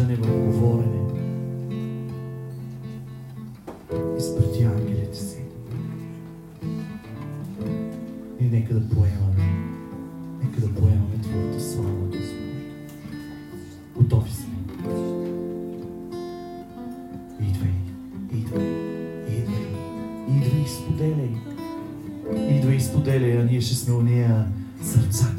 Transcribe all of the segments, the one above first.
виждане, в говорене. Изпрати ангелите си. И нека да поемаме. Нека да поемаме Твоята слава, Господи. Готови сме. Идвай, идвай, идвай, идвай и споделяй. Идвай и споделяй, а ние ще сме уния сърца,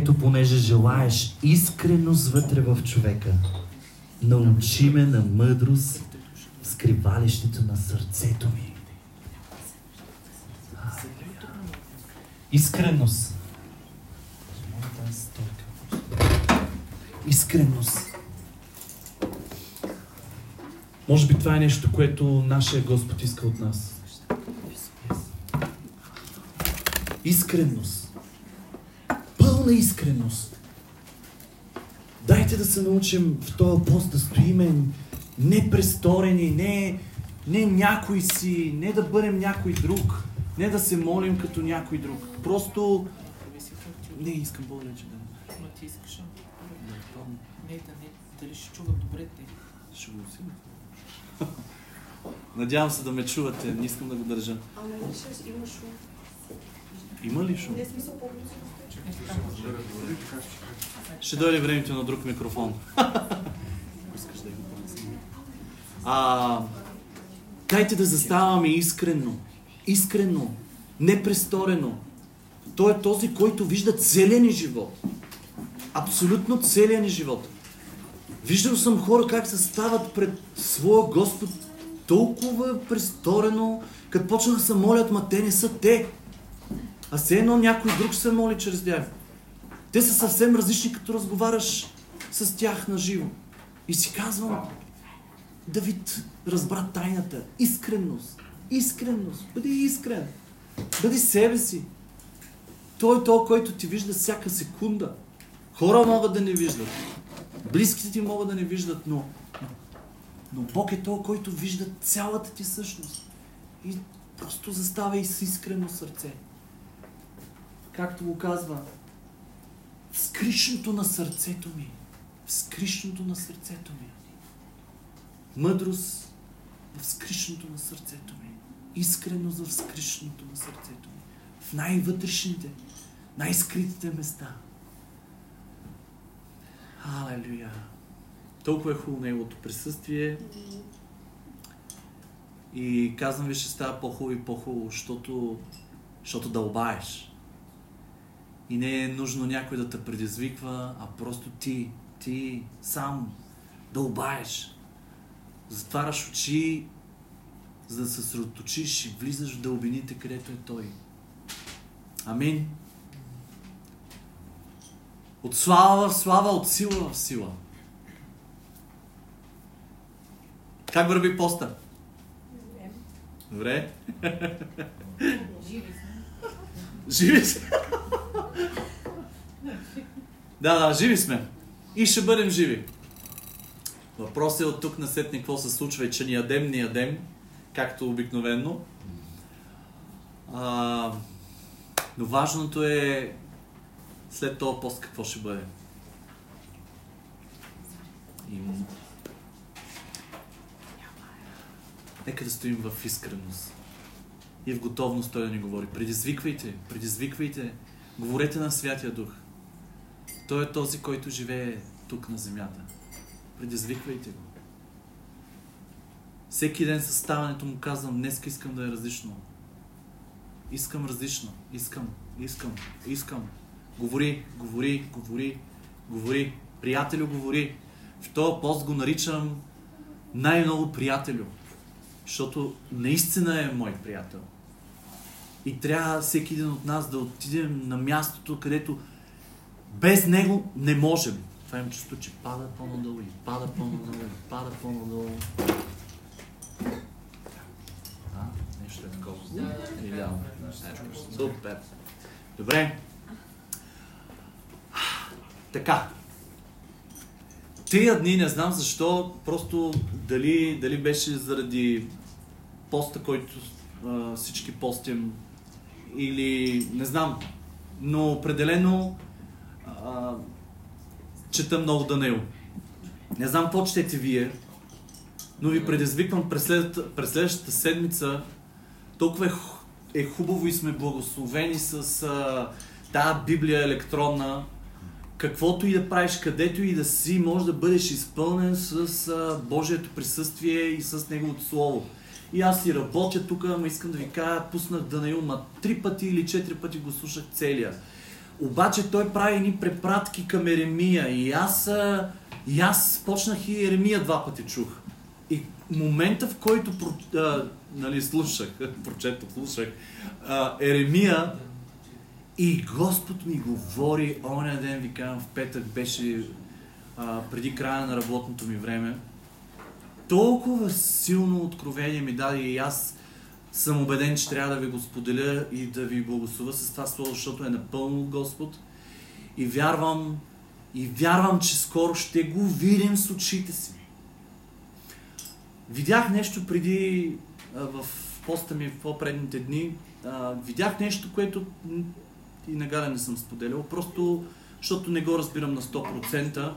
Ето, понеже желаеш искреност вътре в човека, научи ме на мъдрост в скривалището на сърцето ми. Искреност. Искреност. Може би това е нещо, което нашия Господ иска от нас. Искреност. Пълна искреност. Дайте да се научим в този пост да стоиме непресторени, не, не някой си, не да бъдем някой друг, не да се молим като някой друг. Просто не искам благодаря, че да Ма ти искаш. Не, да не. Дали ще чуват добре те? Ще го усилим. Надявам се да ме чувате, не искам да го държа. Ама не ще има шум. Има ли шум? Не смисъл по-близо. Ще дойде времето на друг микрофон. А, дайте да заставаме искрено. Искрено. Непресторено. Той е този, който вижда целия ни живот. Абсолютно целия ни живот. Виждал съм хора как се стават пред своя Господ толкова престорено, като почна да се молят, ма те не са те. А все едно някой друг се моли чрез тях. Те са съвсем различни, като разговаряш с тях на живо. И си казвам, Давид разбра тайната. Искренност. Искренност. Бъди искрен. Бъди себе си. Той е той, който ти вижда всяка секунда. Хора могат да не виждат. Близките ти могат да не виждат, но, но Бог е той, който вижда цялата ти същност. И просто заставай с искрено сърце. Както го казва, в скришното на сърцето ми. В скришното на сърцето ми. Мъдрост в скришното на сърцето ми. Искреност в скришното на сърцето ми. В най-вътрешните, най-скритите места. Алелуя! Толкова е хубаво Неговото присъствие. И казвам ви, ще става по-хубаво и по-хубаво, защото, защото дълбаеш. И не е нужно някой да те предизвиква, а просто ти, ти сам дълбаеш. Затваряш очи, за да се съсредоточиш и влизаш в дълбините, където е Той. Амин. От слава в слава, от сила в сила. Как върви поста? Добре. Живи сме. Живи сме. Да, да, живи сме. И ще бъдем живи. Въпросът е от тук на сетне какво се случва и че ни ядем, не ядем, както обикновено. А, но важното е след този пост какво ще бъде. И... Нека да стоим в искреност. и в готовност Той да ни говори. Предизвиквайте, предизвиквайте, говорете на Святия Дух. Той е този, който живее тук на земята. Предизвиквайте го. Всеки ден със ставането му казвам, днес искам да е различно. Искам различно. Искам, искам, искам. Говори, говори, говори, говори. Приятелю, говори. В този пост го наричам най-много приятелю. Защото наистина е мой приятел. И трябва всеки един от нас да отидем на мястото, където без него не можем. Това им чувство, че пада по-надолу и пада по-надолу и пада по-надолу. А, нещо е такова. Идеално. Ето, Супер. Добре. Така. Тия дни не знам защо, просто дали, дали беше заради поста, който а, всички постим, или не знам, но определено а, чета много Данаил. Не знам какво четете вие, но ви предизвиквам през следващата, през следващата седмица. Толкова е, е хубаво и сме благословени с а, тази Библия електронна. Каквото и да правиш, където и да си, може да бъдеш изпълнен с а, Божието присъствие и с Неговото Слово. И аз си работя тук, ама искам да ви кажа, пуснах Данаил, ма три пъти или четири пъти го слушах целия. Обаче той прави едни препратки към Еремия и аз, и аз почнах и Еремия два пъти чух. И момента, в който про, а, нали, слушах, прочетох, слушах а, Еремия и Господ ми говори, оня ден ви казвам, в петък беше а, преди края на работното ми време, толкова силно откровение ми даде и аз съм убеден, че трябва да ви го споделя и да ви благословя с това слово, защото е напълно Господ. И вярвам, и вярвам, че скоро ще го видим с очите си. Видях нещо преди в поста ми в по-предните дни. Видях нещо, което и нагаля не съм споделял, просто защото не го разбирам на 100%.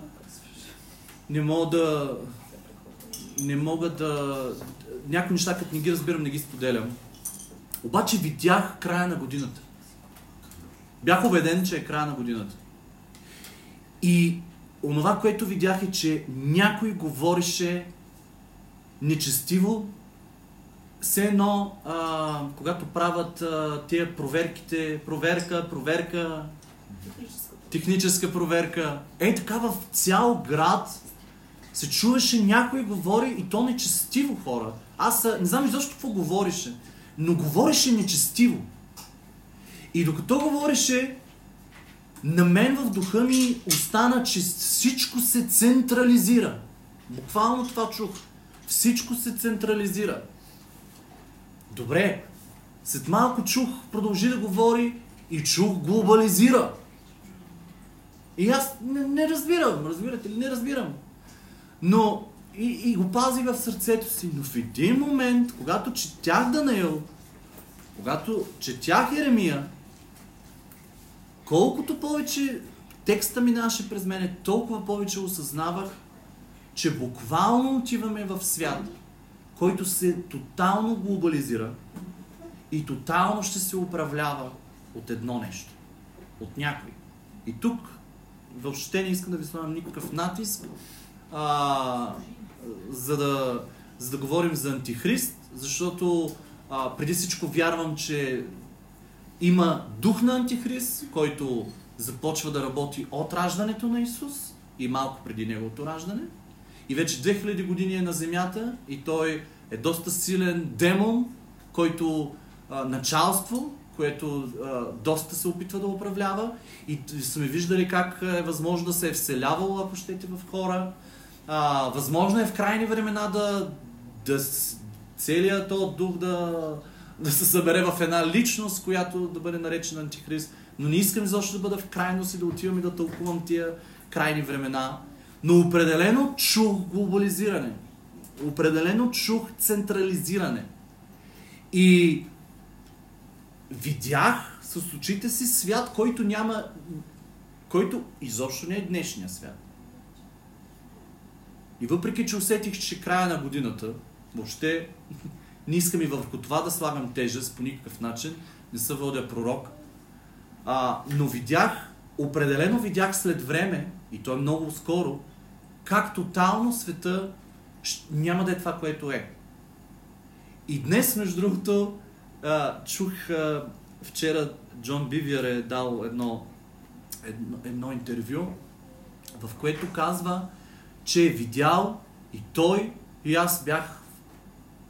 Не мога да, не мога да... Някои неща, като не ги разбирам, не ги споделям. Обаче видях края на годината. Бях убеден, че е края на годината. И онова, което видях е, че някой говореше нечестиво, все едно, а, когато правят а, тия проверките, проверка, проверка, техническа проверка, е така в цял град се чуваше някой говори и то нечестиво хора. Аз не знам изобщо какво говореше, но говореше нечестиво. И докато говореше, на мен в духа ми остана, че всичко се централизира. Буквално това чух. Всичко се централизира. Добре, след малко чух, продължи да говори и чух глобализира. И аз не, не разбирам, разбирате ли? Не разбирам. Но и, и го пази в сърцето си. Но в един момент, когато четях Данаил, когато четях Еремия, колкото повече текста минаваше през мене, толкова повече осъзнавах, че буквално отиваме в свят, който се тотално глобализира и тотално ще се управлява от едно нещо. От някой. И тук въобще не искам да ви слагам никакъв натиск, а, за, да, за да говорим за антихрист, защото а, преди всичко вярвам, че има дух на антихрист, който започва да работи от раждането на Исус и малко преди неговото раждане. И вече 2000 години е на земята и той е доста силен демон, който а, началство, което а, доста се опитва да управлява. И сме виждали как е възможно да се е вселявало, ако щете, в хора. А, възможно е в крайни времена да, да целият този дух да, да се събере в една личност, която да бъде наречена антихрист. Но не искам изобщо да бъда в крайност и да отивам и да тълкувам тия крайни времена. Но определено чух глобализиране. Определено чух централизиране. И видях с очите си свят, който няма... който изобщо не е днешния свят. И въпреки, че усетих, че края на годината, въобще Не искам и върху това да слагам тежест по никакъв начин. Не се водя пророк. А, но видях, определено видях след време, и то е много скоро, как тотално света няма да е това, което е. И днес, между другото, а, чух а, вчера Джон Бивиер е дал едно, едно, едно интервю, в което казва, че е видял и той, и аз бях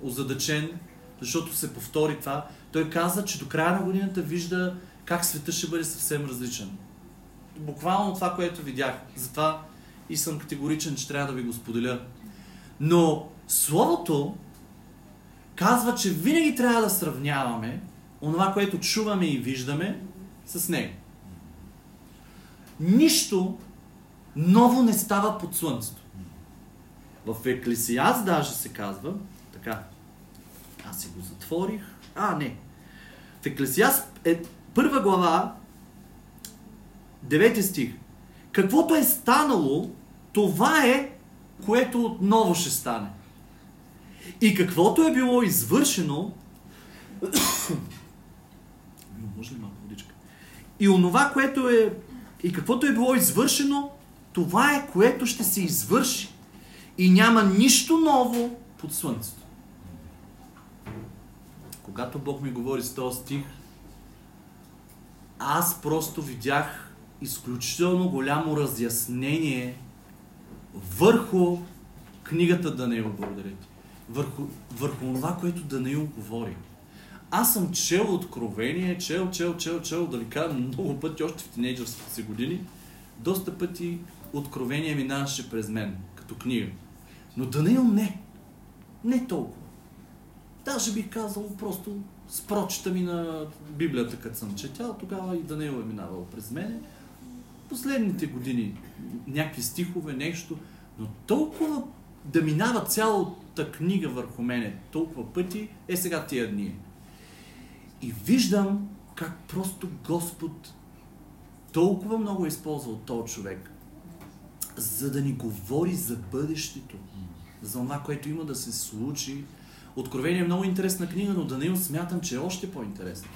озадачен, защото се повтори това. Той каза, че до края на годината вижда как света ще бъде съвсем различен. Буквално това, което видях. Затова и съм категоричен, че трябва да ви го споделя. Но Словото казва, че винаги трябва да сравняваме онова, което чуваме и виждаме с него. Нищо ново не става под слънцето. В Еклесиаз даже се казва, така, аз си го затворих, а не. В Еклесиаз е първа глава, 9 стих. Каквото е станало, това е, което отново ще стане. И каквото е било извършено, може ли малко водичка? И онова, което е, и каквото е било извършено, това е, което ще се извърши. И няма нищо ново под слънцето. Когато Бог ми говори с този стих, аз просто видях изключително голямо разяснение върху книгата Даниил, благодаря ти. Върху, върху това, което Даниил говори. Аз съм чел откровение, чел, чел, чел, чел, да ви кажа много пъти, още в тинейджърските си години. Доста пъти откровение минаваше през мен, като книга. Но Даниил не. Не толкова. Даже бих казал просто с прочета ми на Библията, като съм четял, тогава и Даниил е минавал през мене. Последните години някакви стихове, нещо, но толкова да минава цялата книга върху мене толкова пъти, е сега тия дни. И виждам как просто Господ толкова много е използвал този човек, за да ни говори за бъдещето, за това, което има да се случи. Откровение е много интересна книга, но Даниил смятам, че е още по-интересна.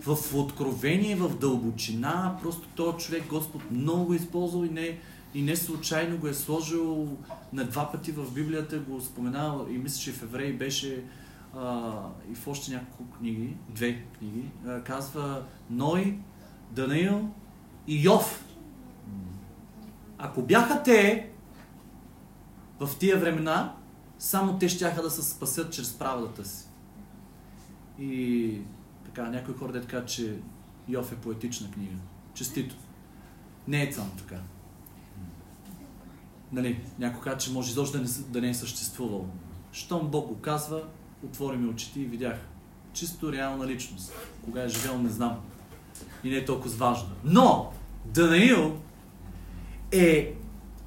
В откровение, в дълбочина, просто този човек Господ много е използвал и не, и не случайно го е сложил на два пъти в Библията, го споменава и мисля, че в Евреи беше а, и в още няколко книги, две книги, а, казва Ной, Даниил и Йов. Ако бяха те в тия времена, само те щяха да се спасят чрез правдата си. И така, някои хора да кажат, че Йов е поетична книга. Честито. Не е само така. Нали, някой казва, че може изобщо да не, да не е съществувал. Щом Бог го казва, отвори ми очите и видях. Чисто реална личност. Кога е живял, не знам. И не е толкова важно. Но, Данаил е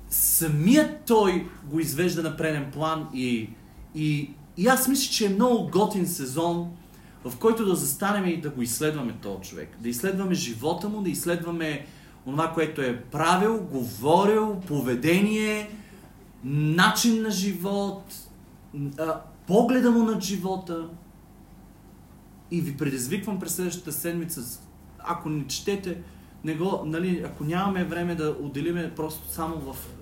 самият той го извежда на преден план и, и, и аз мисля, че е много готин сезон, в който да застанем и да го изследваме този човек. Да изследваме живота му, да изследваме това, което е правил, говорил, поведение, начин на живот, погледа му над живота. И ви предизвиквам през следващата седмица, ако не четете, не го, нали, ако нямаме време да отделиме просто само в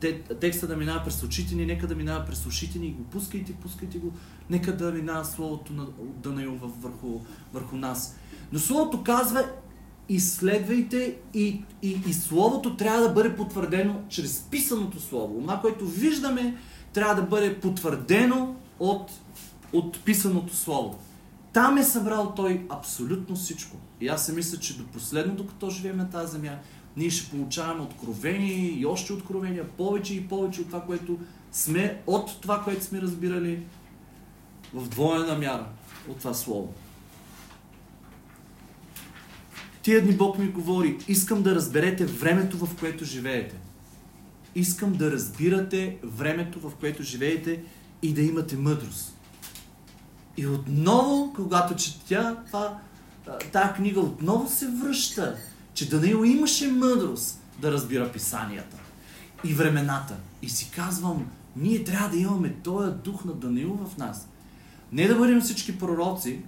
те, текста да минава през очите ни, нека да минава през ушите ни, го пускайте, пускайте го, нека да минава Словото на Данаил върху, върху нас. Но Словото казва, изследвайте и, и, и Словото трябва да бъде потвърдено чрез писаното Слово. Това, което виждаме, трябва да бъде потвърдено от, от писаното Слово. Там е събрал той абсолютно всичко. И аз се мисля, че до последно, докато живеем на тази земя, ние ще получаваме откровения и още откровения, повече и повече от това, което сме, от това, което сме разбирали в двойна мяра от това слово. Тия дни Бог ми говори, искам да разберете времето, в което живеете. Искам да разбирате времето, в което живеете и да имате мъдрост. И отново, когато четя това, тази книга, отново се връща, че Даниил имаше мъдрост да разбира писанията и времената. И си казвам, ние трябва да имаме този дух на Даниил в нас. Не да бъдем всички пророци,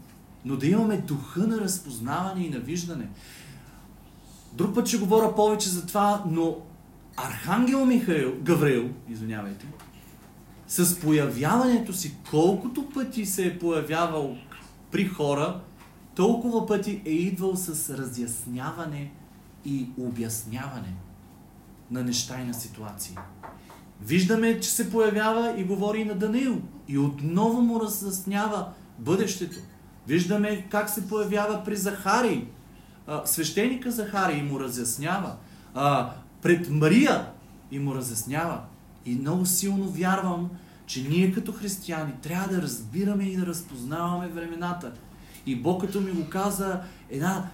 но да имаме духа на разпознаване и на виждане. Друг път ще говоря повече за това, но Архангел Михаил, Гавриил, извинявайте, с появяването си, колкото пъти се е появявал при хора, толкова пъти е идвал с разясняване и обясняване на неща и на ситуации. Виждаме, че се появява и говори на Даниил. И отново му разяснява бъдещето. Виждаме как се появява при Захарий. Свещеника Захарий му разяснява. Пред Мария и му разяснява. И много силно вярвам, че ние като християни трябва да разбираме и да разпознаваме времената. И Бог като ми го каза, една,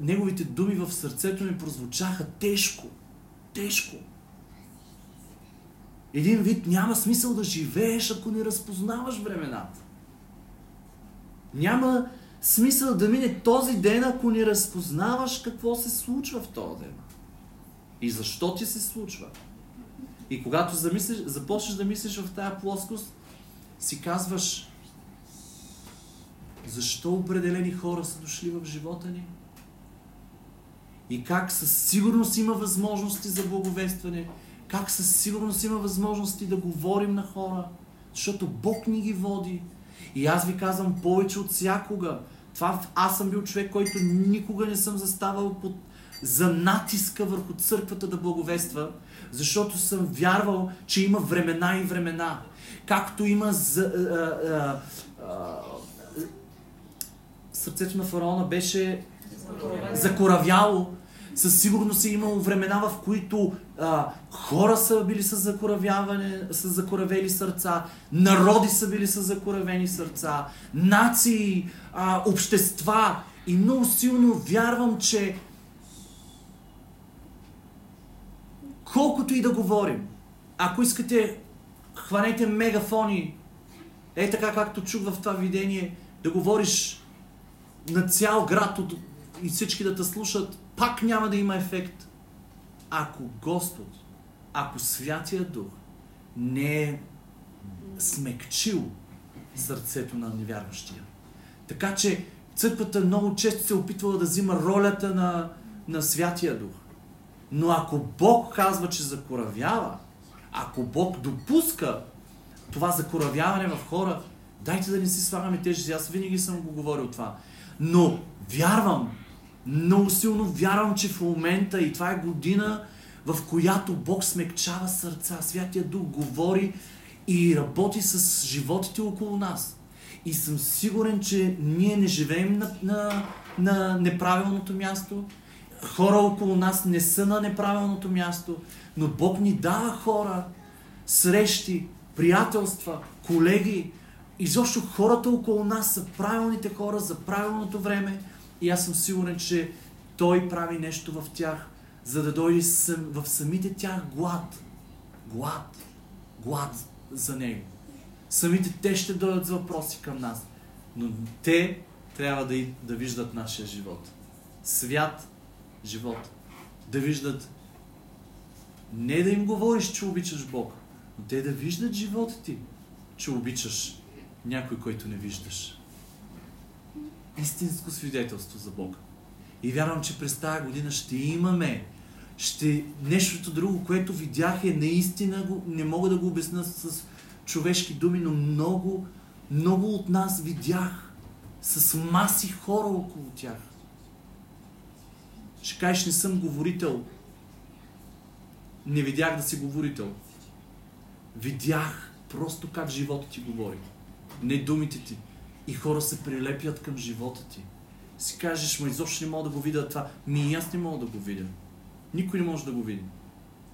неговите думи в сърцето ми прозвучаха тежко. Тежко. Един вид няма смисъл да живееш, ако не разпознаваш времената. Няма смисъл да мине този ден, ако не разпознаваш какво се случва в този ден. И защо ти се случва. И когато замислиш, започнеш да мислиш в тая плоскост, си казваш, защо определени хора са дошли в живота ни? И как със сигурност има възможности за благовестване, как със сигурност има възможности да говорим на хора, защото Бог ни ги води. И аз ви казвам повече от всякога. Това аз съм бил човек, който никога не съм заставал под, за натиска върху църквата да благовества, защото съм вярвал, че има времена и времена. Както има за, а, а, а, сърцето на фараона беше закоравяло, със сигурност е имало времена, в които а, хора са били с закоравяване, с закоравели сърца, народи са били с закоравени сърца, нации, а, общества. И много силно вярвам, че колкото и да говорим, ако искате, хванете мегафони, е така както чух в това видение, да говориш на цял град от, и всички да те слушат, пак няма да има ефект, ако Господ, ако Святия Дух не е смекчил сърцето на невярващия. Така че църквата много често се е опитвала да взима ролята на, на Святия Дух. Но ако Бог казва, че закоравява, ако Бог допуска това закоравяване в хора, дайте да не си слагаме тежести. Аз винаги съм го говорил това. Но вярвам, много силно вярвам, че в момента и това е година, в която Бог смекчава сърца. Святия Дух говори и работи с животите около нас. И съм сигурен, че ние не живеем на, на, на неправилното място. Хора около нас не са на неправилното място, но Бог ни дава хора, срещи, приятелства, колеги. И защо хората около нас са правилните хора за правилното време, и аз съм сигурен, че Той прави нещо в тях, за да дойде в самите тях глад. Глад. Глад за Него. Самите те ще дойдат с въпроси към нас. Но те трябва да, да виждат нашия живот. Свят живот. Да виждат не да им говориш, че обичаш Бог, но те да виждат живота ти, че обичаш някой, който не виждаш истинско свидетелство за Бога. И вярвам, че през тази година ще имаме ще, нещото друго, което видях е наистина, го, не мога да го обясня с човешки думи, но много, много от нас видях с маси хора около тях. Ще кажеш, не съм говорител. Не видях да си говорител. Видях просто как живота ти говори. Не думите ти и хора се прилепят към живота ти. Си кажеш, ма изобщо не мога да го видя това. Ми и аз не мога да го видя. Никой не може да го види.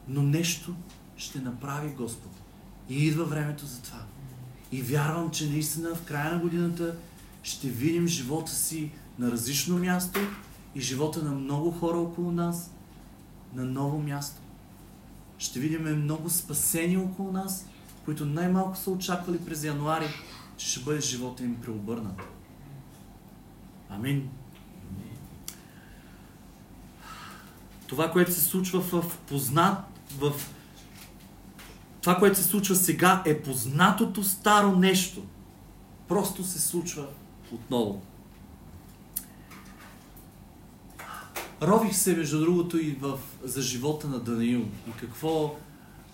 Но нещо ще направи Господ. И идва времето за това. И вярвам, че наистина в края на годината ще видим живота си на различно място и живота на много хора около нас на ново място. Ще видим много спасени около нас, които най-малко са очаквали през януари че ще бъде живота им преобърнат. Амин. Това, което се случва в познат, в това, което се случва сега, е познатото старо нещо. просто се случва отново. Рових се, между другото, и в, за живота на Даниил. И какво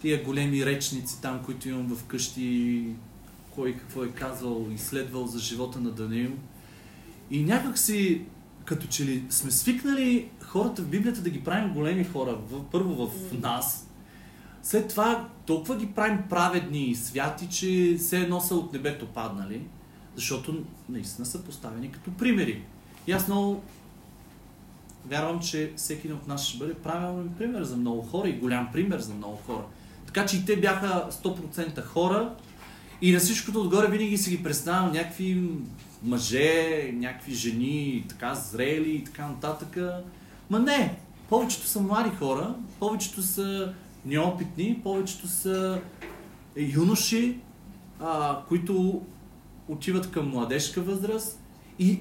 тия големи речници там, които имам в къщи, кой какво е казал, изследвал за живота на Даниил. И някак си, като че ли сме свикнали хората в Библията да ги правим големи хора, първо в нас, след това толкова ги правим праведни и святи, че все едно са от небето паднали, защото наистина са поставени като примери. И аз много вярвам, че всеки от нас ще бъде правилен пример за много хора и голям пример за много хора. Така че и те бяха 100% хора и на всичкото отгоре винаги си ги представям някакви мъже, някакви жени, така зрели и така нататък. Ма не, повечето са млади хора, повечето са неопитни, повечето са юноши, а, които отиват към младежка възраст и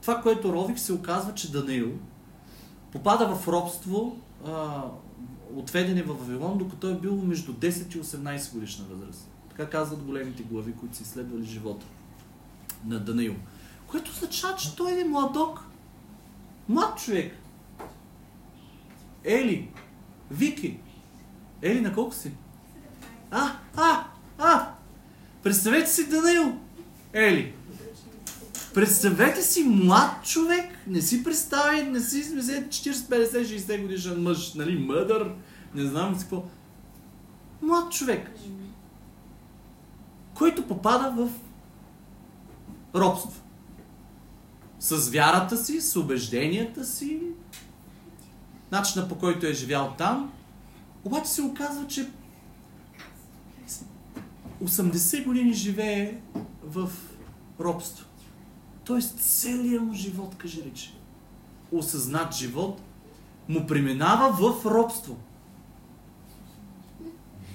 това, което рових, се оказва, че Даниил попада в робство, а, отведен е в Вавилон, докато е бил между 10 и 18 годишна възраст. Така казват големите глави, които са изследвали живота на Даниил. Което означава, че той е младок. Млад човек. Ели, Вики. Ели, на колко си? А, а, а! Представете си Даниил. Ели. Представете си млад човек, не си представи, не си 40, 50, 60 годишен мъж, нали, мъдър, не знам си какво. Млад човек, който попада в робство. С вярата си, с убежденията си, начина по който е живял там, обаче се оказва, че 80 години живее в робство. Тоест целият му живот, кажи речи, осъзнат живот, му преминава в робство.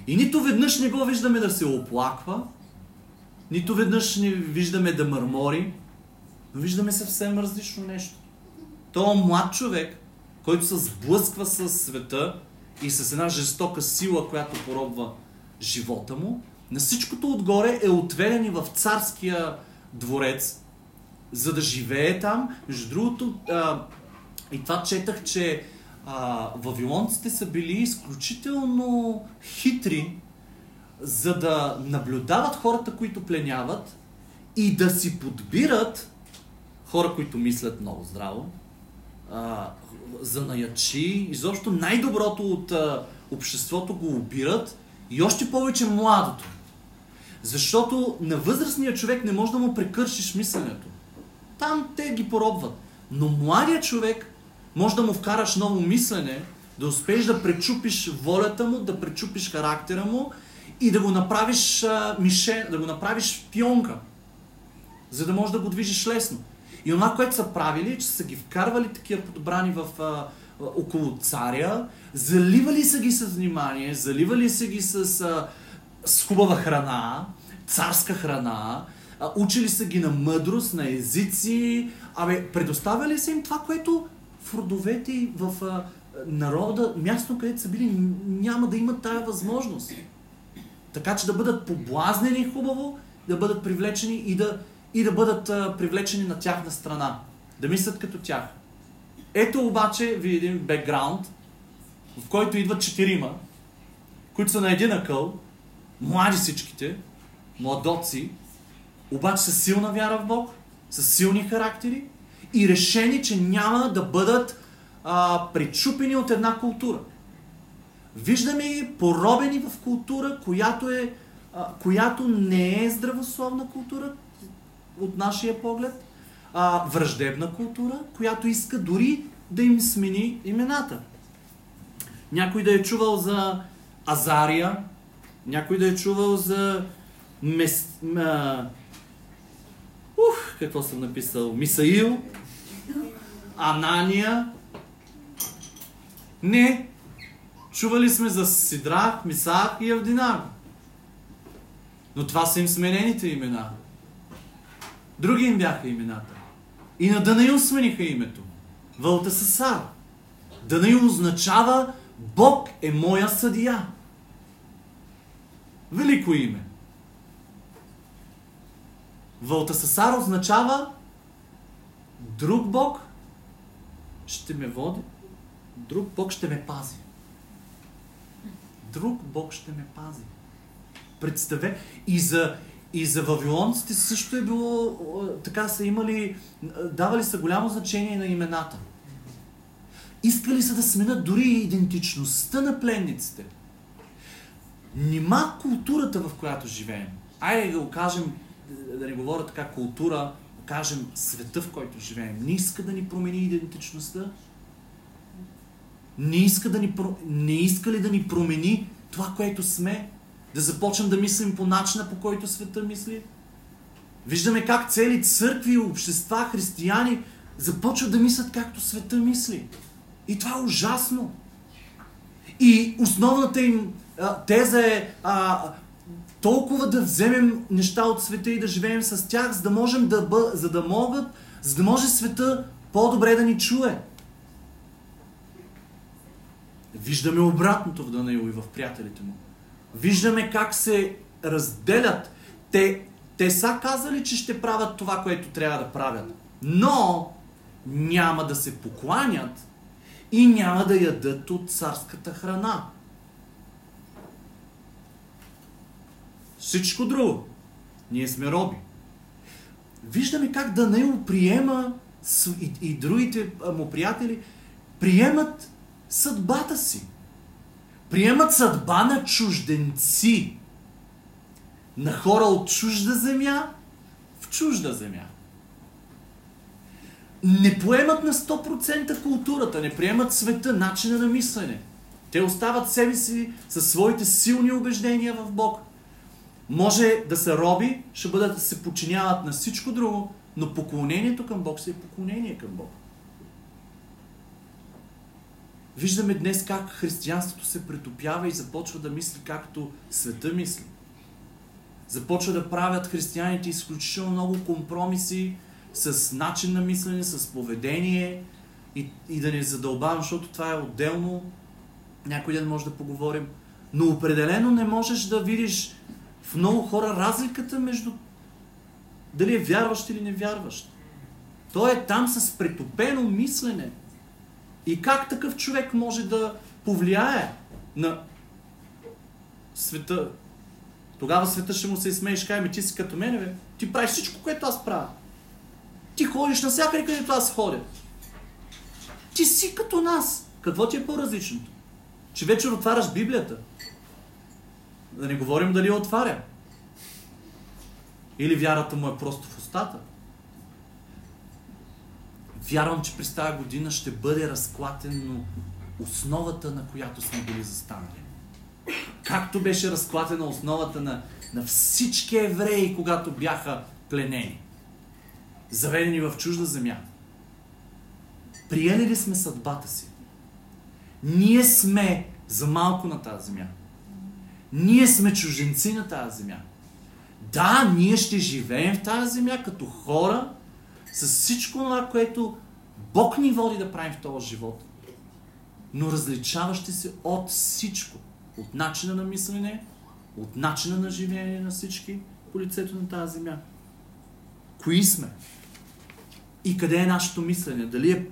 И нито веднъж не го виждаме да се оплаква, нито веднъж не виждаме да мърмори, но виждаме съвсем различно нещо. Той млад човек, който се сблъсква с света и с една жестока сила, която поробва живота му, на всичкото отгоре е отведен и в царския дворец, за да живее там. Между другото, а, и това четах, че а, вавилонците са били изключително хитри, за да наблюдават хората, които пленяват и да си подбират хора, които мислят много здраво, а, занаячи, изобщо най-доброто от а, обществото го обират и още повече младото. Защото на възрастния човек не може да му прекършиш мисленето. Там те ги поробват. Но младия човек може да му вкараш ново мислене, да успееш да пречупиш волята му, да пречупиш характера му и да го направиш а, мише, да го направиш пионка, за да можеш да го движиш лесно. И това, което са правили, че са ги вкарвали такива подбрани в, а, около царя, заливали са ги с внимание, заливали са ги с, а, с хубава храна, царска храна, а, учили са ги на мъдрост, на езици, абе, предоставяли са им това, което в родовете и в а, народа, място, където са били, няма да имат тая възможност. Така че да бъдат поблазнени хубаво, да бъдат привлечени и да, и да бъдат а, привлечени на тяхна страна. Да мислят като тях. Ето обаче ви един бекграунд, в който идват четирима, които са на един акъл, млади всичките, младоци, обаче с силна вяра в Бог, с силни характери и решени, че няма да бъдат а, причупени от една култура. Виждаме ги поробени в култура, която, е, а, която не е здравословна култура от нашия поглед, а, враждебна култура, която иска дори да им смени имената. Някой да е чувал за Азария, някой да е чувал за Мес... А... Ух, какво съм написал? Мисаил, Анания. Не. Чували сме за Сидрах, Мисах и Авдинар. Но това са им сменените имена. Други им бяха имената. И на Данаил смениха името. Вълта Сасар. Данаил означава Бог е моя съдия. Велико име. Валтасасар означава друг Бог ще ме води, друг Бог ще ме пази. Друг Бог ще ме пази. Представе, и за, и за вавилонците също е било, така са имали, давали са голямо значение на имената. Искали са да сменят дори идентичността на пленниците. Нима културата, в която живеем. Айде да го кажем, да не говоря така култура, кажем света, в който живеем. Не иска да ни промени идентичността. Не иска, да ни, не иска ли да ни промени това, което сме? Да започнем да мислим по начина, по който света мисли? Виждаме как цели църкви, общества, християни започват да мислят както света мисли. И това е ужасно. И основната им а, теза е а, толкова да вземем неща от света и да живеем с тях, за да можем да бъ... за да могат, за да може света по-добре да ни чуе. Виждаме обратното в Данаил и в приятелите му. Виждаме как се разделят. Те, те са казали, че ще правят това, което трябва да правят. Но няма да се покланят и няма да ядат от царската храна. Всичко друго. Ние сме роби. Виждаме как Данаил приема и, и другите му приятели приемат съдбата си. Приемат съдба на чужденци. На хора от чужда земя в чужда земя. Не поемат на 100% културата, не приемат света, начина на мислене. Те остават себе си със своите силни убеждения в Бог. Може да са роби, ще бъдат да се подчиняват на всичко друго, но поклонението към Бог си е поклонение към Бог. Виждаме днес как християнството се претопява и започва да мисли както света мисли. Започва да правят християните изключително много компромиси с начин на мислене, с поведение и, и да не задълбавам, защото това е отделно. Някой ден може да поговорим. Но определено не можеш да видиш в много хора разликата между дали е вярващ или не вярващ. Той е там с претопено мислене. И как такъв човек може да повлияе на света? Тогава света ще му се изсмееш, кай ми ти си като мене, бе. Ти правиш всичко, което аз правя. Ти ходиш навсякъде, където аз ходя. Ти си като нас. Какво ти е по-различното? Че вечер отваряш Библията. Да не говорим дали я отваря. Или вярата му е просто в устата. Вярвам, че през тази година ще бъде разклатено основата, на която сме били застанали. Както беше разклатена основата на, на всички евреи, когато бяха пленени. Заведени в чужда земя. Приели ли сме съдбата си? Ние сме за малко на тази земя. Ние сме чуженци на тази земя. Да, ние ще живеем в тази земя като хора, с всичко това, което Бог ни води да правим в този живот, но различаващи се от всичко. От начина на мислене, от начина на живеене на всички по лицето на тази земя. Кои сме? И къде е нашето мислене? Дали е,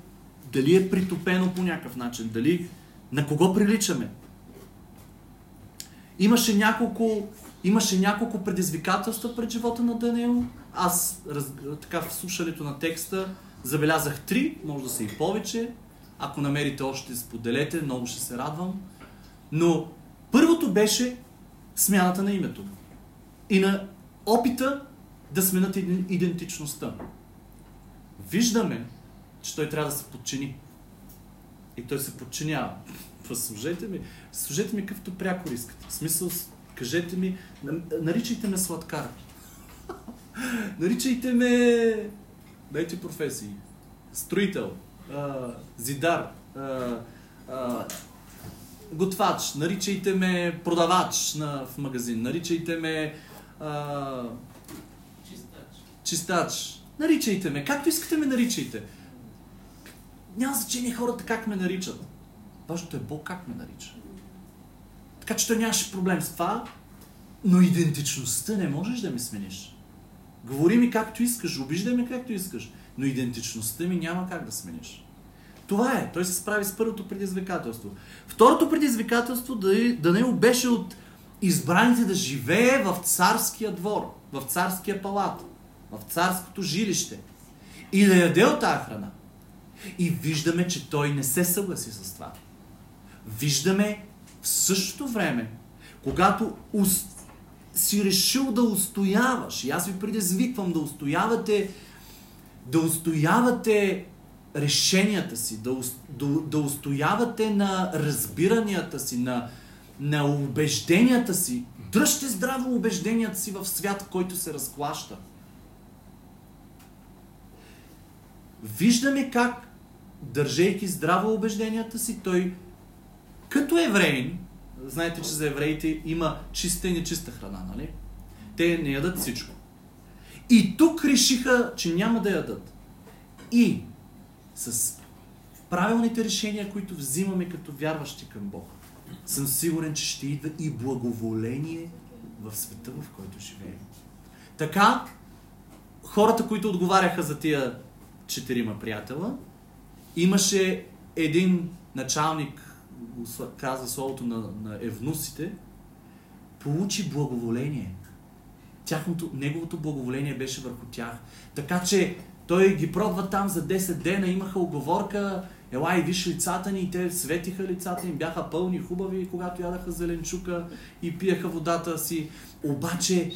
дали е притопено по някакъв начин? Дали на кого приличаме? Имаше няколко, имаше няколко предизвикателства пред живота на Даниил. Аз раз, така в слушането на текста забелязах три, може да са и повече. Ако намерите още, споделете, много ще се радвам. Но първото беше смяната на името. И на опита да сменят идентичността. Виждаме, че той трябва да се подчини. И той се подчинява. Служете ми, служете ми какъвто пряко искате. В смисъл, кажете ми, наричайте ме сладкар. наричайте ме... Дайте професии. Строител, а, зидар, а, а, готвач, наричайте ме продавач на, в магазин, наричайте ме а, Чистач. чистач, наричайте ме, както искате ме наричайте. Няма значение хората как ме наричат. Важното е Бог как ме нарича. Така че той нямаше проблем с това, но идентичността не можеш да ми смениш. Говори ми както искаш, обиждай ме както искаш, но идентичността ми няма как да смениш. Това е. Той се справи с първото предизвикателство. Второто предизвикателство да, Даниил беше от избраните да живее в царския двор, в царския палат, в царското жилище и да яде от тази храна. И виждаме, че той не се съгласи с това. Виждаме в същото време, когато ус... си решил да устояваш, и аз ви предизвиквам да устоявате, да устоявате решенията си, да, да, да устоявате на разбиранията си, на, на убежденията си. Дръжте здраво убежденията си в свят, който се разклаща. Виждаме как, държейки здраво убежденията си, той като евреин, знаете, че за евреите има чиста и нечиста храна, нали? Те не ядат всичко. И тук решиха, че няма да ядат. И с правилните решения, които взимаме като вярващи към Бог, съм сигурен, че ще идва и благоволение в света, в който живеем. Така, хората, които отговаряха за тия четирима приятела, имаше един началник, каза словото на, на евнусите, получи благоволение. Тяхното, неговото благоволение беше върху тях. Така че той ги пробва там за 10 дена, имаха оговорка, ела и виж лицата ни, и те светиха лицата им, бяха пълни, хубави, когато ядаха зеленчука и пиеха водата си. Обаче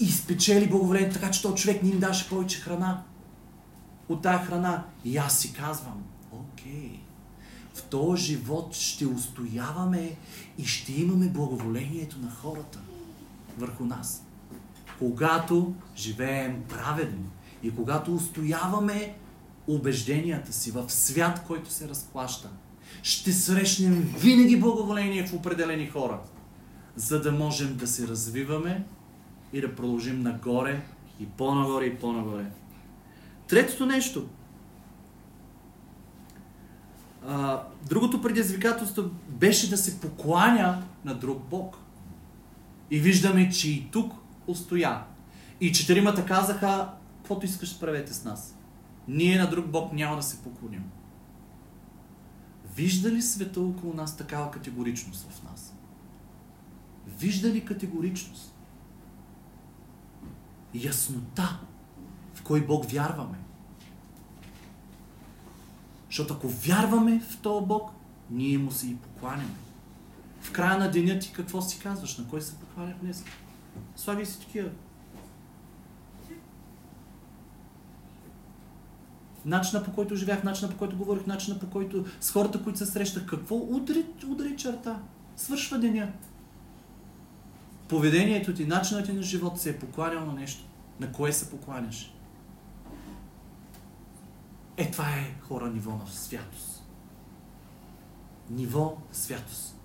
изпечели благоволение, така че този човек не им даше повече храна. От тая храна. И аз си казвам, окей, този живот ще устояваме и ще имаме благоволението на хората върху нас. Когато живеем праведно, и когато устояваме убежденията си в свят, който се разплаща, ще срещнем винаги благоволение в определени хора, за да можем да се развиваме и да продължим нагоре и по-нагоре и по-нагоре. Третото нещо. А, другото предизвикателство беше да се покланя на друг Бог. И виждаме, че и тук устоя. И четиримата казаха, каквото искаш, правете с нас. Ние на друг Бог няма да се поклоним. Вижда ли света около нас такава категоричност в нас? Вижда ли категоричност? Яснота в кой Бог вярваме. Защото ако вярваме в този Бог, ние му се и покланяме. В края на деня ти какво си казваш? На кой се покланях днес? Слагай си такива начина по който живях, начина по който говорих, начина по който с хората, които се срещах, какво удари, удари черта? Свършва деня. Поведението ти, начинът ти на живот се е покланял на нещо. На кое се покланяш? Е, това е хора ниво на святост. Ниво святост.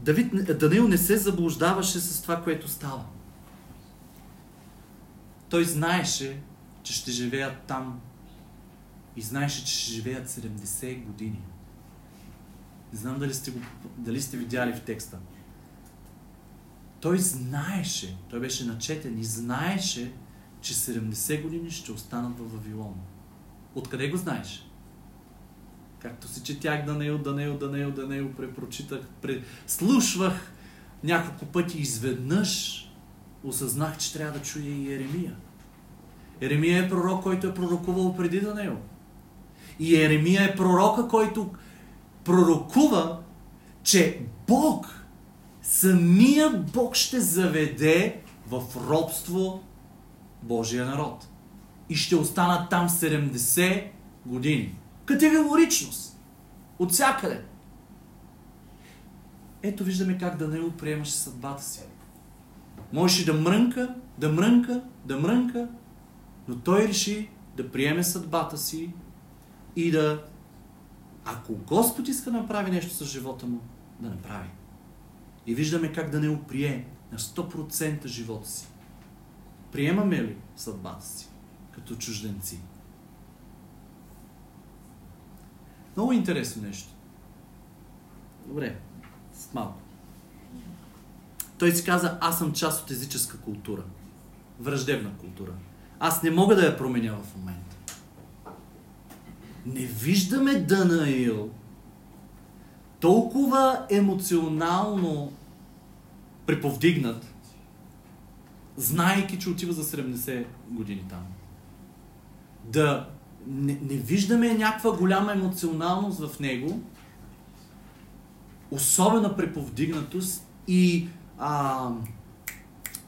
Давид, Даниил не се заблуждаваше с това, което става. Той знаеше, че ще живеят там и знаеше, че ще живеят 70 години. Не знам дали сте, го, дали сте видяли в текста. Той знаеше, той беше начетен и знаеше, че 70 години ще останат в Вавилон. Откъде го знаеш? Както си четях Данеил, Данеил, Данеил, Данеил, препрочитах, слушвах няколко пъти изведнъж осъзнах, че трябва да чуя и Еремия. Еремия е пророк, който е пророкувал преди Даниил. И Еремия е пророка, който пророкува, че Бог, самия Бог ще заведе в робство Божия народ. И ще останат там 70 години. Категоричност. От всякъде. Ето виждаме как Даниил приемаше съдбата си. Можеше да мрънка, да мрънка, да мрънка, но той реши да приеме съдбата си и да, ако Господ иска да направи нещо с живота му, да направи. И виждаме как да не оприе на 100% живота си. Приемаме ли съдбата си като чужденци? Много интересно нещо. Добре, с малко. той си каза, аз съм част от езическа култура. Враждебна култура. Аз не мога да я променя в момента. Не виждаме Данаил толкова емоционално приповдигнат, знаейки, че отива за 70 години там. Да не, не виждаме някаква голяма емоционалност в него, особена преповдигнатост и а,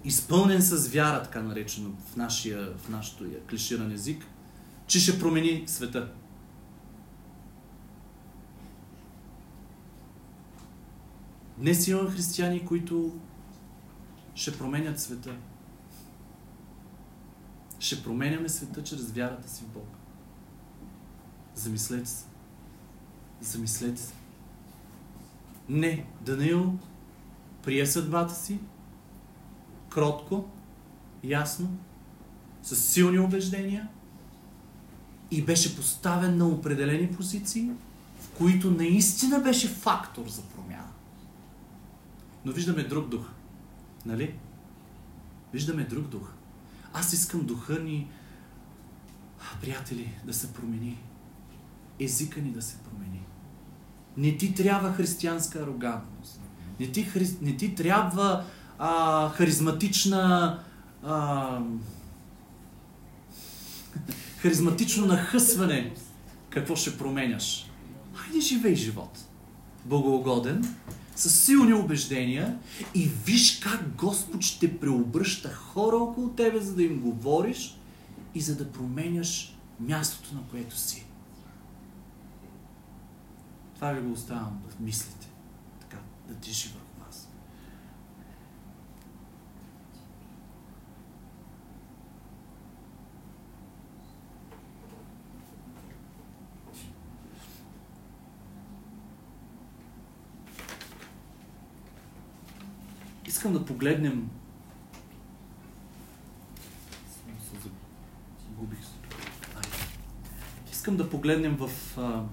изпълнен с вяра, така наречено в, нашия, в нашото клиширан език, че ще промени света. Днес има християни, които ще променят света. Ще променяме света чрез вярата си в Бог. Замислете се. Замислете се. Не, Даниил прие съдбата си, кротко, ясно, с силни убеждения и беше поставен на определени позиции, в които наистина беше фактор за промяна. Но виждаме друг дух. Нали? Виждаме друг дух. Аз искам духа ни, приятели, да се промени. Езика ни да се промени. Не ти трябва християнска арогантност. Не ти, хри... не ти трябва а, харизматична а, харизматично нахъсване. Какво ще променяш? Хайде живей живот. Богоугоден, с силни убеждения и виж как Господ ще преобръща хора около тебе, за да им говориш и за да променяш мястото, на което си. Това ви го оставям да мислите, така да тиши върху вас. Искам да погледнем. Искам да погледнем в а,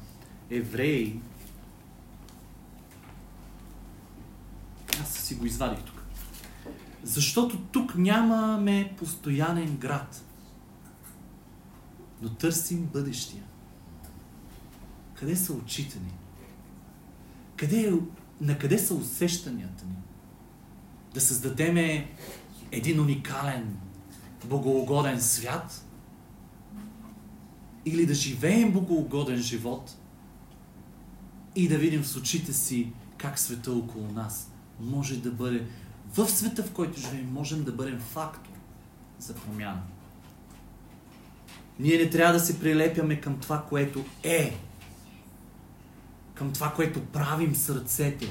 Евреи. Аз си го извадих тук. Защото тук нямаме постоянен град. Но търсим бъдещия. Къде са очите ни? Къде е, на къде са усещанията ни? Да създадеме един уникален, богоугоден свят? Или да живеем богоугоден живот и да видим с очите си как света около нас може да бъде в света, в който живеем, можем да бъдем фактор за промяна. Ние не трябва да се прилепяме към това, което е, към това, което правим с ръцете.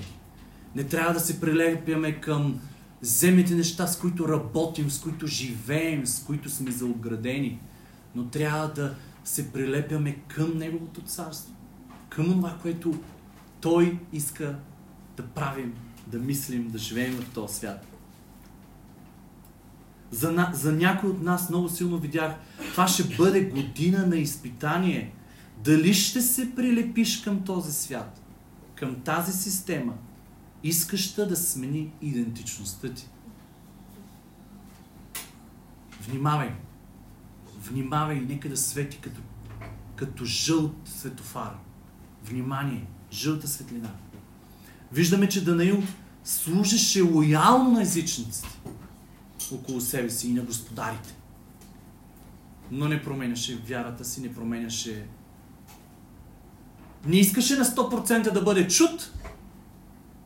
Не трябва да се прилепяме към земните неща, с които работим, с които живеем, с които сме заобградени, но трябва да се прилепяме към Неговото царство, към това, което Той иска да правим, да мислим, да живеем в този свят. За, на, за някой от нас много силно видях, това ще бъде година на изпитание. Дали ще се прилепиш към този свят, към тази система, искаща да смени идентичността ти. Внимавай! Внимавай, нека да свети като, като жълт светофар. Внимание! Жълта светлина. Виждаме, че Данаил служеше лоялно на езичниците около себе си и на господарите. Но не променяше вярата си, не променяше... Не искаше на 100% да бъде чут,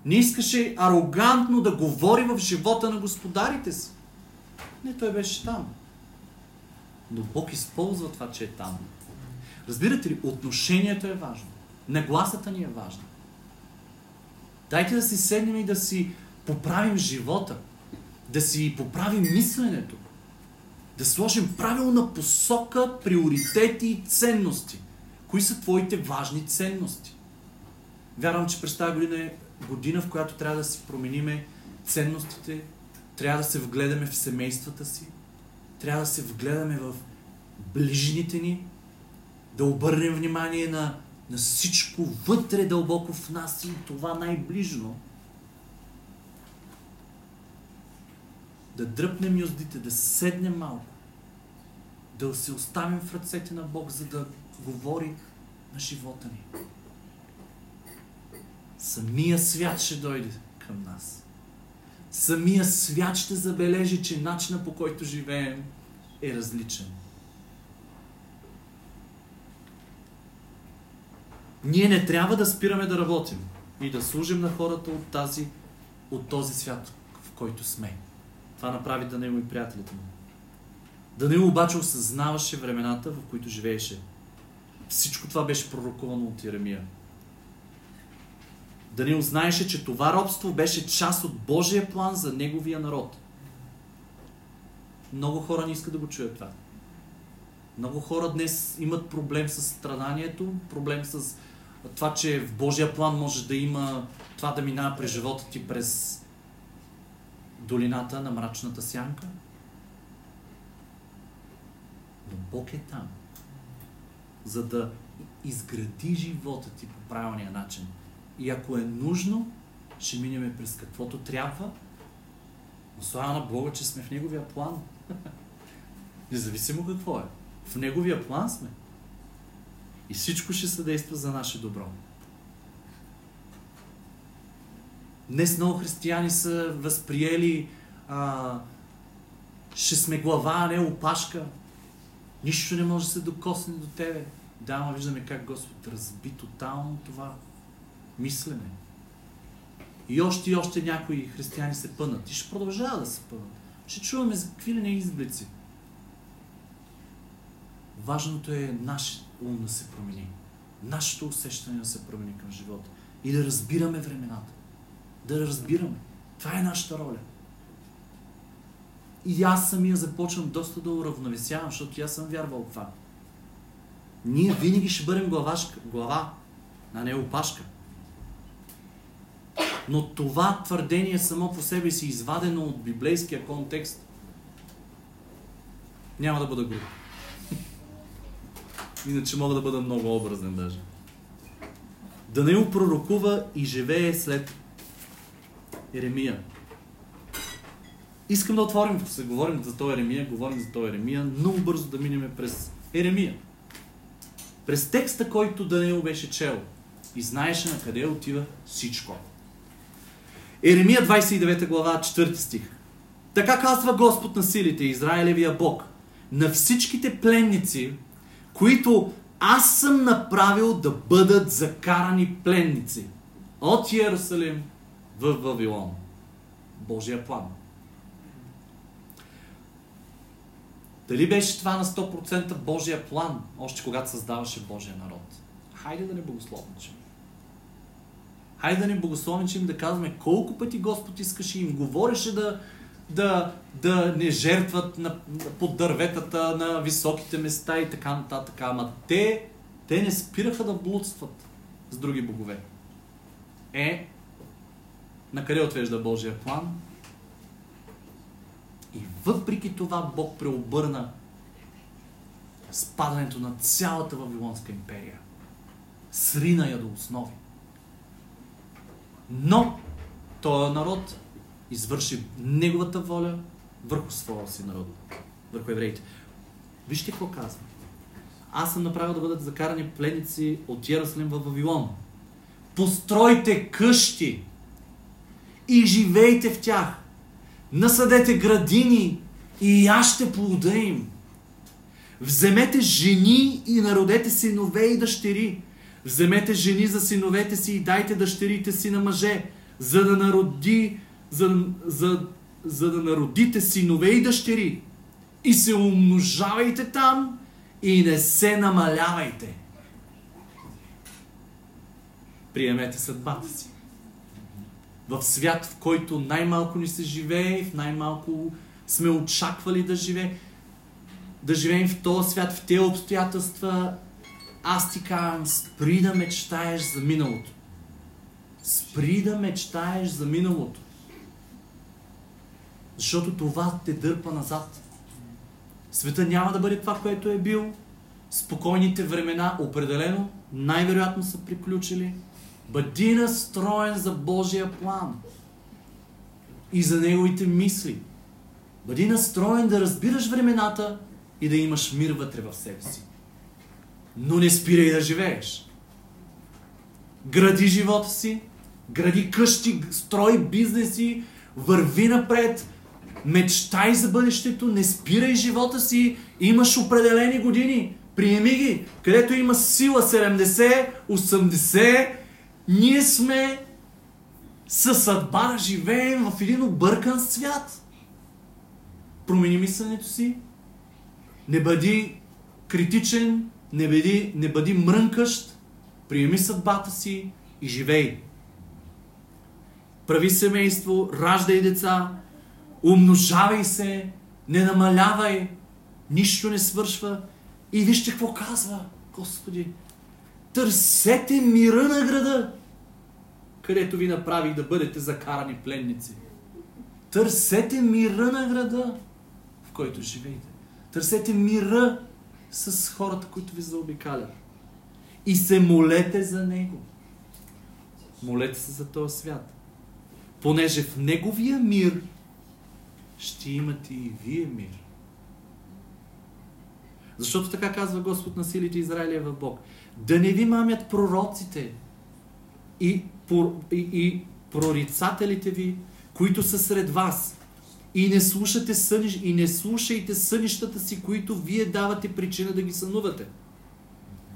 не искаше арогантно да говори в живота на господарите си. Не, той беше там. Но Бог използва това, че е там. Разбирате ли, отношението е важно. Нагласата ни е важна. Дайте да си седнем и да си поправим живота. Да си поправим мисленето. Да сложим правилна посока, приоритети и ценности. Кои са твоите важни ценности? Вярвам, че през тази година е година, в която трябва да си промениме ценностите, трябва да се вгледаме в семействата си, трябва да се вгледаме в ближните ни, да обърнем внимание на, на всичко вътре дълбоко в нас и това най-ближно. да дръпнем юздите, да седнем малко, да се оставим в ръцете на Бог, за да говори на живота ни. Самия свят ще дойде към нас. Самия свят ще забележи, че начина по който живеем е различен. Ние не трябва да спираме да работим и да служим на хората от, тази, от този свят, в който сме. Това направи Данил и приятелите му. Данил обаче осъзнаваше времената, в които живееше. Всичко това беше пророкувано от Иеремия. Данил знаеше, че това робство беше част от Божия план за неговия народ. Много хора не искат да го чуят това. Много хора днес имат проблем с страданието, проблем с това, че в Божия план може да има това да минава през живота ти през долината на мрачната сянка. Но Бог е там, за да изгради живота ти по правилния начин. И ако е нужно, ще минеме през каквото трябва. Но слава на Бога, че сме в Неговия план. Независимо какво е. В Неговия план сме. И всичко ще съдейства за наше добро. Днес много християни са възприели а, ще сме глава, а не опашка. Нищо не може да се докосне до тебе. Да, но виждаме как Господ разби тотално това мислене. И още и още някои християни се пънат. И ще продължава да се пънат. Ще чуваме за какви ли не изблици. Важното е нашия ум да се промени. Нашето усещане да се промени към живота. И да разбираме времената. Да разбираме. Това е нашата роля. И аз самия започвам доста да уравновесявам, защото аз съм вярвал това. Ние винаги ще бъдем главашка, глава, а не опашка. Но това твърдение само по себе си, извадено от библейския контекст, няма да бъда груб. Иначе мога да бъда много образен даже. Данаил пророкува и живее след Еремия. Искам да отворим, ако се говорим за този Еремия, говорим за този Еремия, много бързо да минем през Еремия. През текста, който Даниил беше чел и знаеше на къде отива всичко. Еремия 29 глава, 4 стих. Така казва Господ на силите, Израилевия Бог, на всичките пленници, които аз съм направил да бъдат закарани пленници от Иерусалим в Вавилон. Божия план. Дали беше това на 100% Божия план, още когато създаваше Божия народ? Хайде да не богословничим. Хайде да не богословничим, да казваме колко пъти Господ искаше им говореше да, да, да не жертват на, под дърветата, на високите места и така нататък. Ама те, те не спираха да блудстват с други богове. Е, на къде отвежда Божия план? И въпреки това Бог преобърна спадането на цялата Вавилонска империя. Срина я до основи. Но този народ извърши неговата воля върху своя си народ, върху евреите. Вижте какво казва. Аз съм направил да бъдат закарани пленници от Ярусалим в Вавилон. Постройте къщи и живейте в тях. Насъдете градини и яще плода им. Вземете жени и народете синове и дъщери. Вземете жени за синовете си и дайте дъщерите си на мъже, за да народи, за, за, за да народите синове и дъщери. И се умножавайте там и не се намалявайте. Приемете съдбата си в свят, в който най-малко ни се живее, в най-малко сме очаквали да живее, да живеем в този свят, в тези обстоятелства, аз ти казвам, спри да мечтаеш за миналото. Спри да мечтаеш за миналото. Защото това те дърпа назад. Света няма да бъде това, което е бил. Спокойните времена определено най-вероятно са приключили. Бъди настроен за Божия план и за Неговите мисли. Бъди настроен да разбираш времената и да имаш мир вътре в себе си. Но не спирай да живееш. Гради живота си, гради къщи, строй бизнеси, върви напред, мечтай за бъдещето, не спирай живота си, имаш определени години, приеми ги, където има сила 70, 80, ние сме със съдба да живеем в един объркан свят. Промени мисленето си, не бъди критичен, не бъди, не бъди мрънкащ, приеми съдбата си и живей. Прави семейство, раждай деца, умножавай се, не намалявай, нищо не свършва. И вижте какво казва, Господи. Търсете мира на града, където ви направих да бъдете закарани пленници. Търсете мира на града, в който живеете. Търсете мира с хората, които ви заобикалят. И се молете за него. Молете се за този свят. Понеже в неговия мир ще имате и вие мир. Защото така казва Господ на силите Израилия в Бог. Да не ви мамят пророците и, и, и прорицателите ви, които са сред вас. И не, слушате съниш, и не слушайте сънищата си, които вие давате причина да ги сънувате.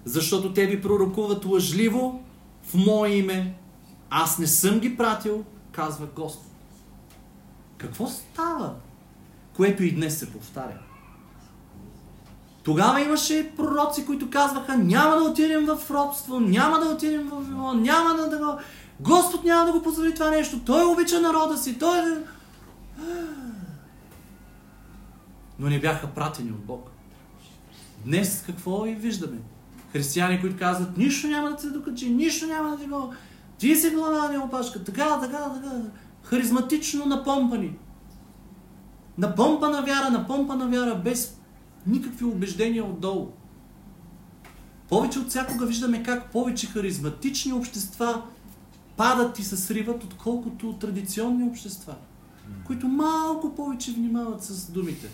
Защото те ви пророкуват лъжливо в мое име. Аз не съм ги пратил, казва Господ. Какво става? Което и днес се повтаря. Тогава имаше пророци, които казваха, няма да отидем в робство, няма да отидем в Вавилон, няма да, го... Господ няма да го позволи това нещо, Той обича народа си, Той... Но не бяха пратени от Бог. Днес какво и виждаме? Християни, които казват, нищо няма да се докачи, нищо няма да ти го... Ти си глава на опашка, така, така, така. Харизматично напомпани. Напомпана вяра, напомпана вяра, без никакви убеждения отдолу. Повече от всякога виждаме как повече харизматични общества падат и се сриват, отколкото традиционни общества, които малко повече внимават с думите.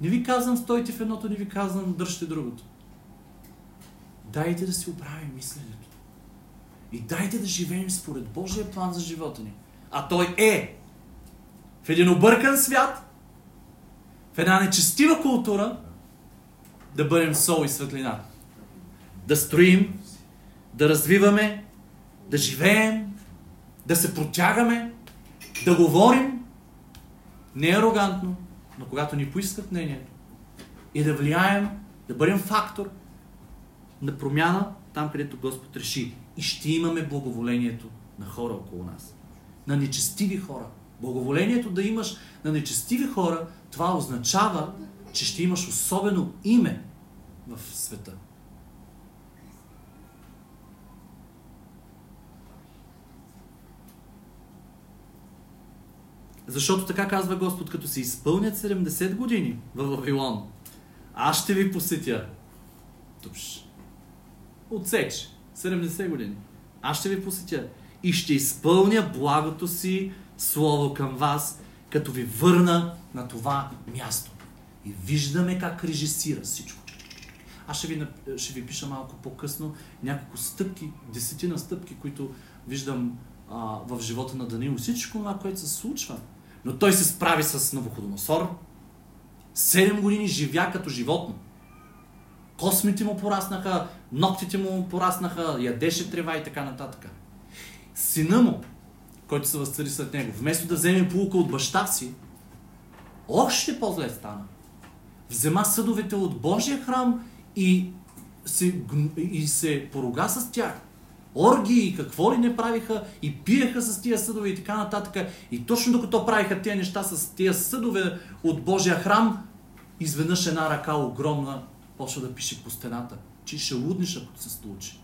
Не ви казвам стойте в едното, не ви казвам дръжте другото. Дайте да си оправим мисленето. И дайте да живеем според Божия план за живота ни. А той е в един объркан свят, в една нечестива култура, да бъдем сол и светлина. Да строим, да развиваме, да живеем, да се протягаме, да говорим, не арогантно, но когато ни поискат мнението и да влияем, да бъдем фактор на промяна там, където Господ реши. И ще имаме благоволението на хора около нас. На нечестиви хора. Благоволението да имаш на нечестиви хора, това означава, че ще имаш особено име в света. Защото така казва Господ, като се изпълнят 70 години в Вавилон, аз ще ви посетя. Тупш. Отсеч. 70 години. Аз ще ви посетя. И ще изпълня благото си слово към вас, като ви върна на това място. И виждаме как режисира всичко. Аз ще ви, ще ви пиша малко по-късно няколко стъпки, десетина стъпки, които виждам а, в живота на Даниил. Всичко това, което се случва. Но той се справи с Новоходоносор. Седем години живя като животно. Космите му пораснаха, ногтите му пораснаха, ядеше трева и така нататък. Сина му, който се възцари след него, вместо да вземе полука от баща си, още по-зле стана. Взема съдовете от Божия храм и се, и се поруга с тях. Оргии и какво ли не правиха и пиеха с тия съдове и така нататък. И точно докато правиха тия неща с тия съдове от Божия храм, изведнъж една ръка огромна почва да пише по стената, че ще луднеш, ако се случи.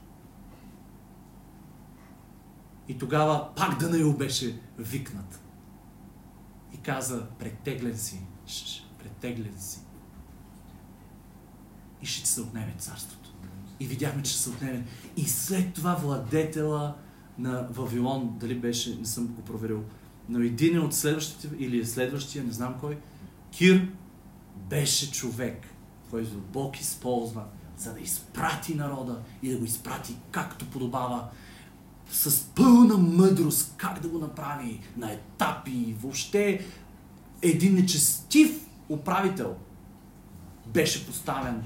И тогава пак Данаил беше викнат. И каза, претеглен си, претеглен си. И ще ти се отнеме царството. И видяхме, че се отнеме. И след това владетела на Вавилон, дали беше, не съм го проверил, Но един от следващите, или следващия, не знам кой, Кир беше човек, който Бог използва, за да изпрати народа и да го изпрати както подобава, с пълна мъдрост, как да го направи на етапи, въобще един нечестив управител беше поставен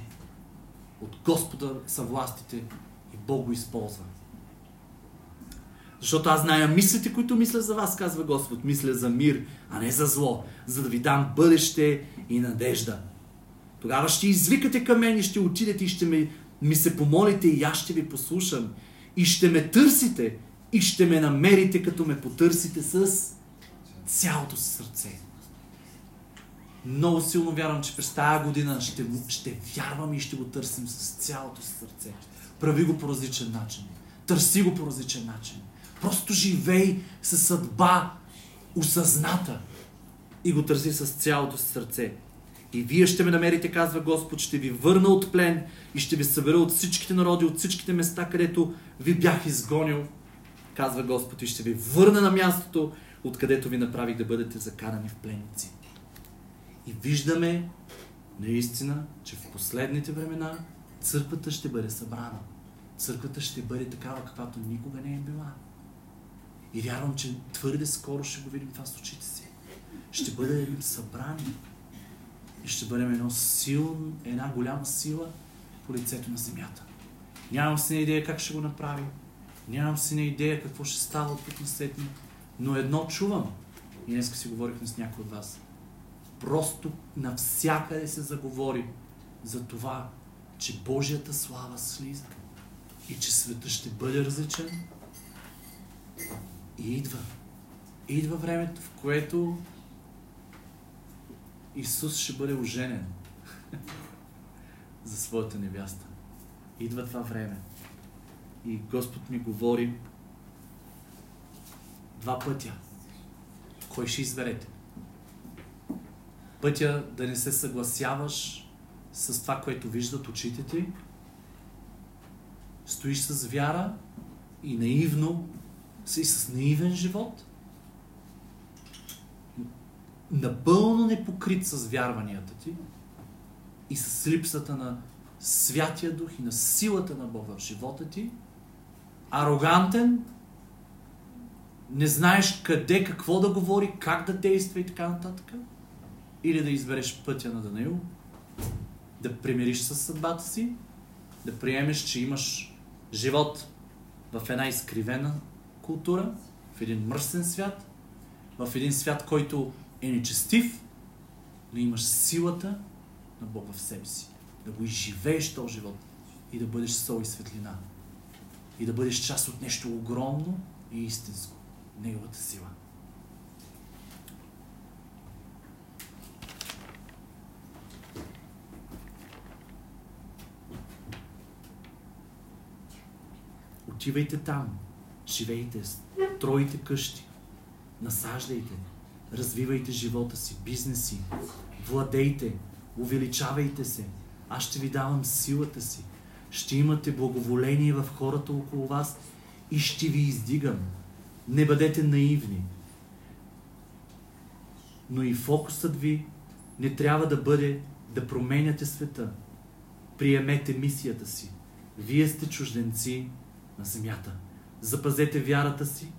от Господа съвластите и Бог го използва. Защото аз зная мислите, които мисля за вас, казва Господ. Мисля за мир, а не за зло, за да ви дам бъдеще и надежда. Тогава ще извикате към мен и ще отидете и ще ми, ми се помолите и аз ще ви послушам. И ще ме търсите и ще ме намерите, като ме потърсите с цялото си сърце. Много силно вярвам, че през тази година ще, ще вярвам и ще го търсим с цялото сърце. Прави го по различен начин. Търси го по различен начин. Просто живей със съдба осъзната и го търси с цялото сърце. И вие ще ме намерите, казва Господ, ще ви върна от плен и ще ви събера от всичките народи, от всичките места, където ви бях изгонил, казва Господ, и ще ви върна на мястото, откъдето ви направих да бъдете закарани в пленници. И виждаме наистина, че в последните времена църквата ще бъде събрана. Църквата ще бъде такава, каквато никога не е била. И вярвам, че твърде скоро ще го видим това с очите си. Ще бъдем събрани. И ще бъдем едно силно, една голяма сила по лицето на земята. Нямам си на идея как ще го направим. Нямам си на идея какво ще става от тук на след Но едно чувам. И днес си говорихме с някой от вас. Просто навсякъде се заговори за това, че Божията слава слиза и че света ще бъде различен. И идва. Идва времето, в което Исус ще бъде оженен за своята невяста. Идва това време. И Господ ми говори два пътя. Кой ще изберете? Пътя да не се съгласяваш с това, което виждат очите ти. Стоиш с вяра и наивно, и с наивен живот. Напълно непокрит с вярванията ти и с липсата на Святия Дух и на силата на Бога в живота ти. Арогантен, не знаеш къде, какво да говори, как да действа и така нататък или да избереш пътя на Данаил, да примириш с съдбата си, да приемеш, че имаш живот в една изкривена култура, в един мръсен свят, в един свят, който е нечестив, но имаш силата на Бога в себе си. Да го изживееш този живот и да бъдеш сол и светлина. И да бъдеш част от нещо огромно и истинско. Неговата сила. Отивайте там, живейте, тройте къщи, насаждайте, развивайте живота си, бизнеси, владейте, увеличавайте се. Аз ще ви давам силата си. Ще имате благоволение в хората около вас и ще ви издигам. Не бъдете наивни. Но и фокусът ви не трябва да бъде да променяте света. Приемете мисията си. Вие сте чужденци на земята. Запазете вярата си,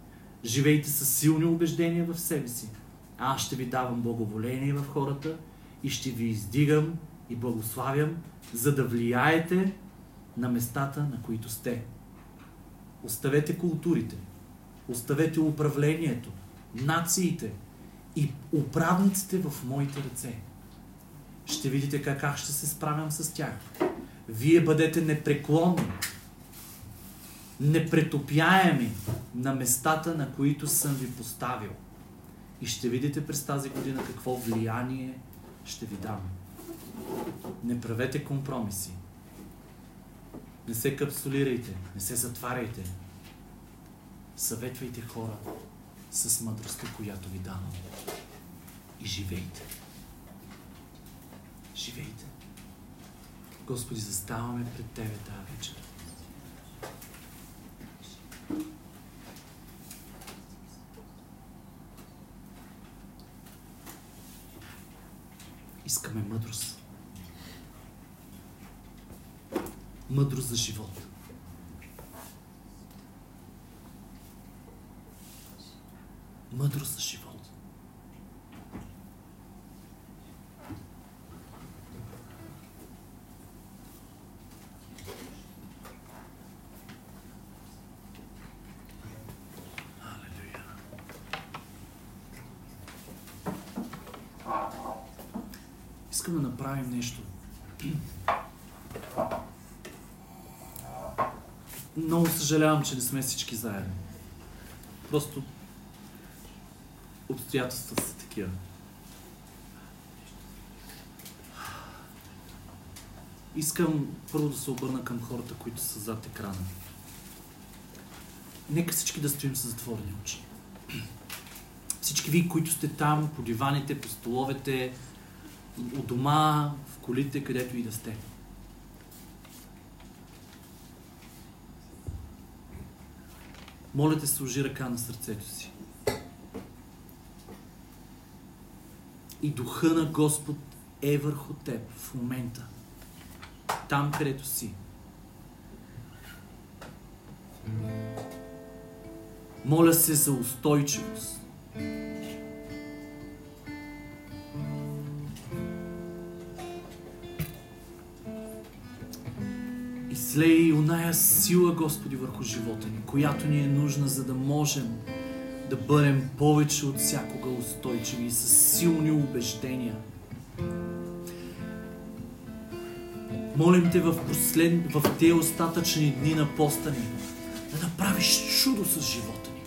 живейте с силни убеждения в себе си. Аз ще ви давам благоволение в хората и ще ви издигам и благославям, за да влияете на местата, на които сте. Оставете културите, оставете управлението, нациите и управниците в моите ръце. Ще видите как, как ще се справям с тях. Вие бъдете непреклонни, непретопяеми на местата, на които съм ви поставил. И ще видите през тази година какво влияние ще ви дам. Не правете компромиси. Не се капсулирайте, не се затваряйте. Съветвайте хора с мъдростта, която ви давам. И живейте. Живейте. Господи, заставаме пред Тебе тази вечер. Искаме мъдрост. Мъдрост за живота. мъдрост за живота. Искам да направим нещо. Много съжалявам, че не сме всички заедно. Просто обстоятелствата са такива. Искам първо да се обърна към хората, които са зад екрана. Нека всички да стоим с затворени очи. Всички ви, които сте там, по диваните, по столовете, у дома, в колите, където и да сте. Моля те, сложи ръка на сърцето си. И духа на Господ е върху теб в момента. Там, където си. Моля се за устойчивост. Излей оная сила, Господи, върху живота ни, която ни е нужна, за да можем да бъдем повече от всякога устойчиви и с силни убеждения. Молим те в, послед... в тези остатъчни дни на поста ни да направиш чудо с живота ни.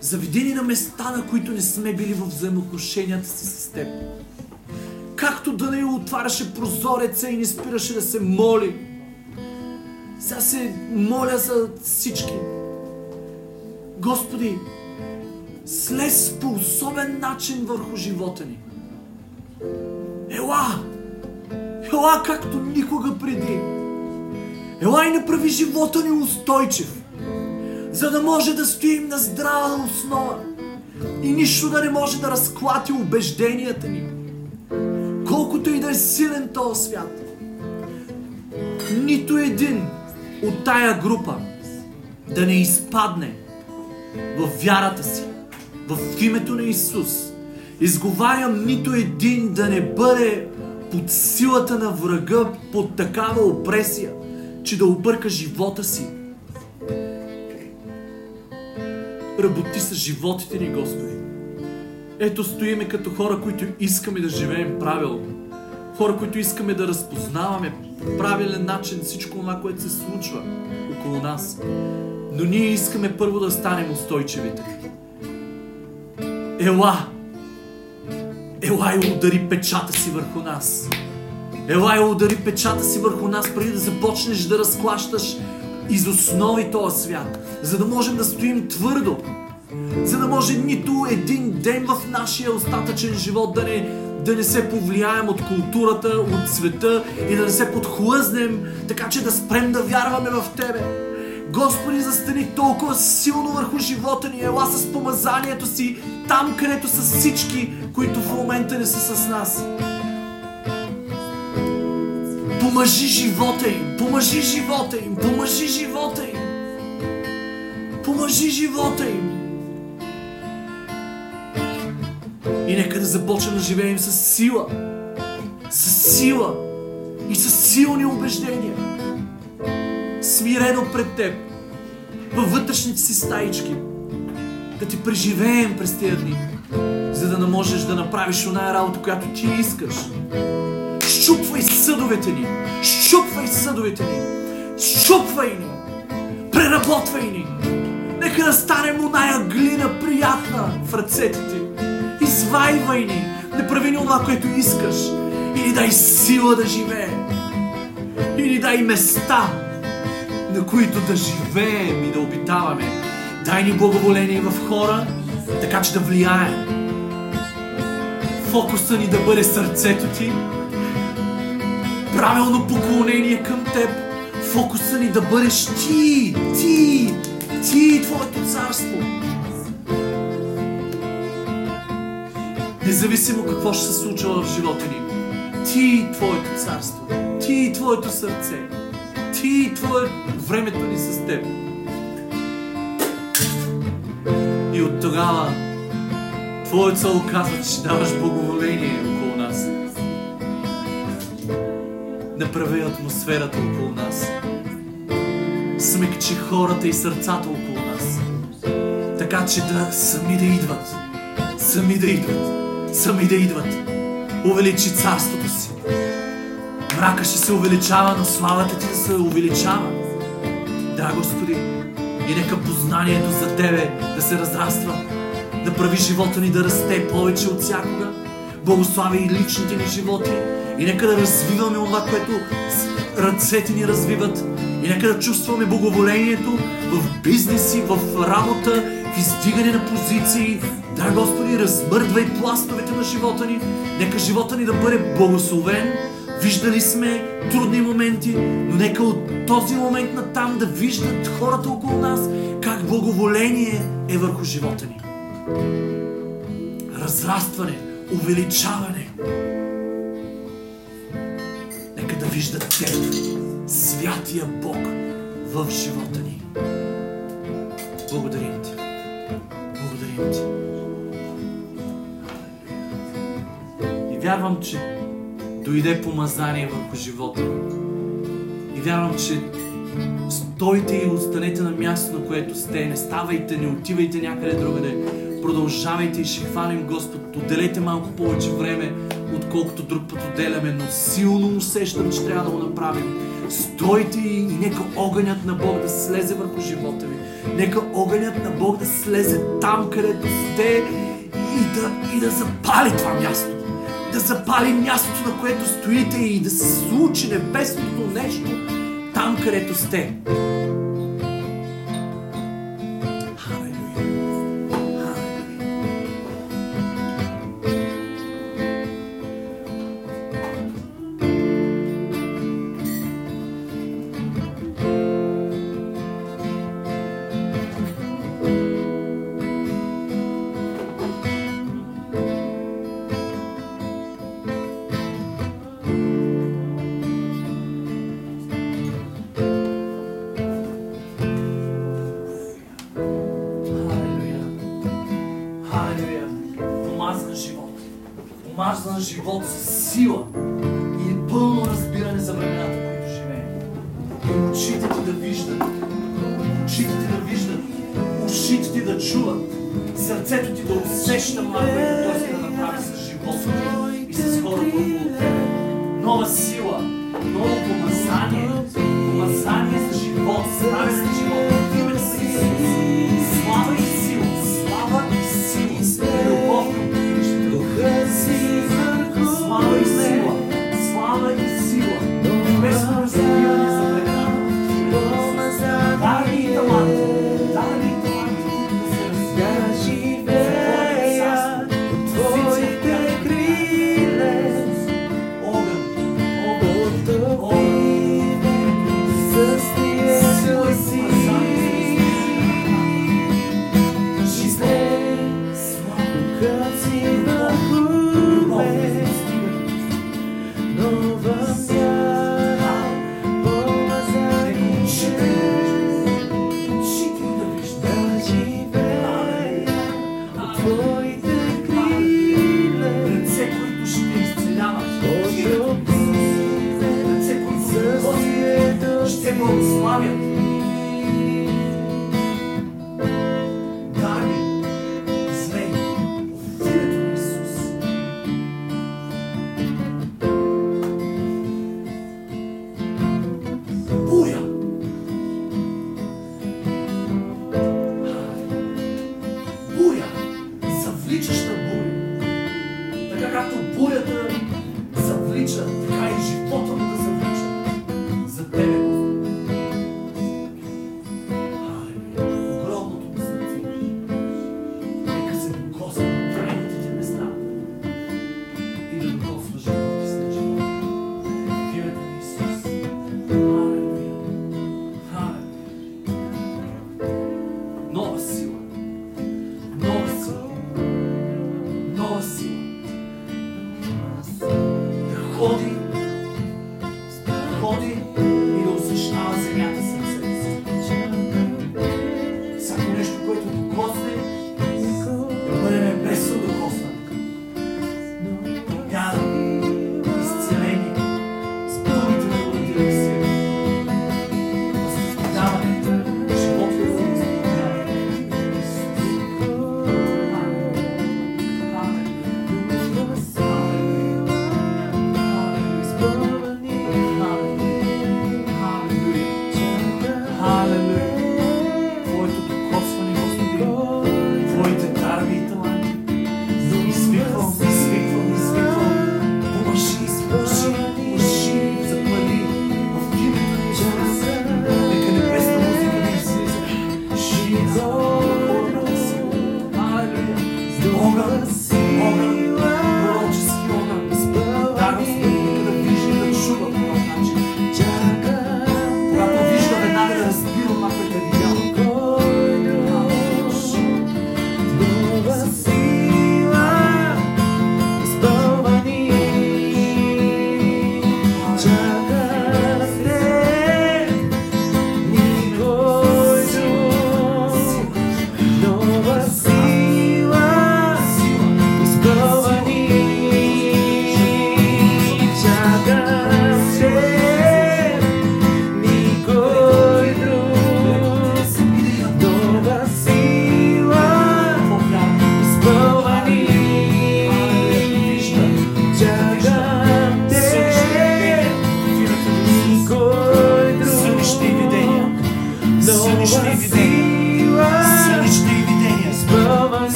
Заведи ни на места, на които не сме били в взаимоотношенията си с теб. Както да не отваряше прозореца и не спираше да се моли. Сега се моля за всички. Господи, слез по особен начин върху живота ни. Ела! Ела както никога преди. Ела и направи живота ни устойчив, за да може да стоим на здрава основа и нищо да не може да разклати убежденията ни. Колкото и да е силен този свят, нито един от тая група да не изпадне в вярата си, в името на Исус. Изговарям нито един да не бъде под силата на врага, под такава опресия, че да обърка живота си. Работи с животите ни, Господи. Ето стоиме като хора, които искаме да живеем правилно. Хора, които искаме да разпознаваме по правилен начин всичко това, което се случва около нас. Но ние искаме първо да станем устойчивите. Ела! Ела и удари печата си върху нас. Ела и удари печата си върху нас, преди да започнеш да разклащаш из основи този свят, за да можем да стоим твърдо, за да може нито един ден в нашия остатъчен живот да не, да не се повлияем от културата, от света и да не се подхлъзнем, така че да спрем да вярваме в Тебе. Господи, застани толкова силно върху живота ни, ела с помазанието си, там където са всички, които в момента не са с нас. Помажи живота им, помажи живота им, помажи живота им. Помажи живота им. И нека да започнем да живеем с сила. С сила и с силни убеждения. Смирено пред теб. Във вътрешните си стаички. Да ти преживеем през тези дни. За да не можеш да направиш оная работа, която ти искаш. Щупвай съдовете ни. Щупвай съдовете ни. Щупвай ни. Преработвай ни. Нека да станем оная глина приятна в ръцете ти. Извайвай ни. Не прави ни това, което искаш. И ни дай сила да живеем. И ни дай места, на които да живеем и да обитаваме. Дай ни благоволение в хора, така че да влияем. Фокуса ни да бъде сърцето ти, правилно поклонение към теб, фокуса ни да бъдеш ти, ти, ти Твоето царство. Независимо какво ще се случва в живота ни, Ти и Твоето царство. Ти и Твоето сърце. Ти и Твое времето ни с Теб. И от тогава Твоят слово казва, че даваш благоволение около нас. Направи атмосферата около нас. Смекчи хората и сърцата около нас. Така че да сами да идват. Сами да идват. Сами да идват. Увеличи царството си. Мрака ще се увеличава, но славата ти да се увеличава. Да, Господи. И нека познанието за Тебе да се разраства. Да прави живота ни да расте повече от всякога. Благослави и личните ни животи. И нека да развиваме това, което ръцете ни развиват. И нека да чувстваме благоволението в бизнеси, в работа, в издигане на позиции. Да, Господи, размърдвай пластовете на живота ни. Нека живота ни да бъде благословен. Виждали сме трудни моменти, но нека от този момент на там да виждат хората около нас как благоволение е върху живота ни. Разрастване, увеличаване. Нека да виждат Теб, святия Бог в живота ни. Благодарим Ти. Благодарим Ти. Вярвам, че дойде помазание върху живота ми. И вярвам, че стойте и останете на място, на което сте. Не ставайте, не отивайте някъде другаде. Продължавайте и ще хвалим Господ. Отделете малко повече време, отколкото друг път отделяме, но силно усещам, че трябва да го направим. Стойте и, нека огънят на Бог да слезе върху живота ви. Нека огънят на Бог да слезе там, където сте и да, и да запали това място да запали мястото, на което стоите и да се случи небесното нещо там, където сте.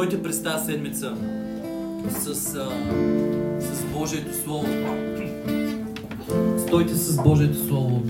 Стойте през тази седмица с, с Божието Слово. Стойте с Божието Слово.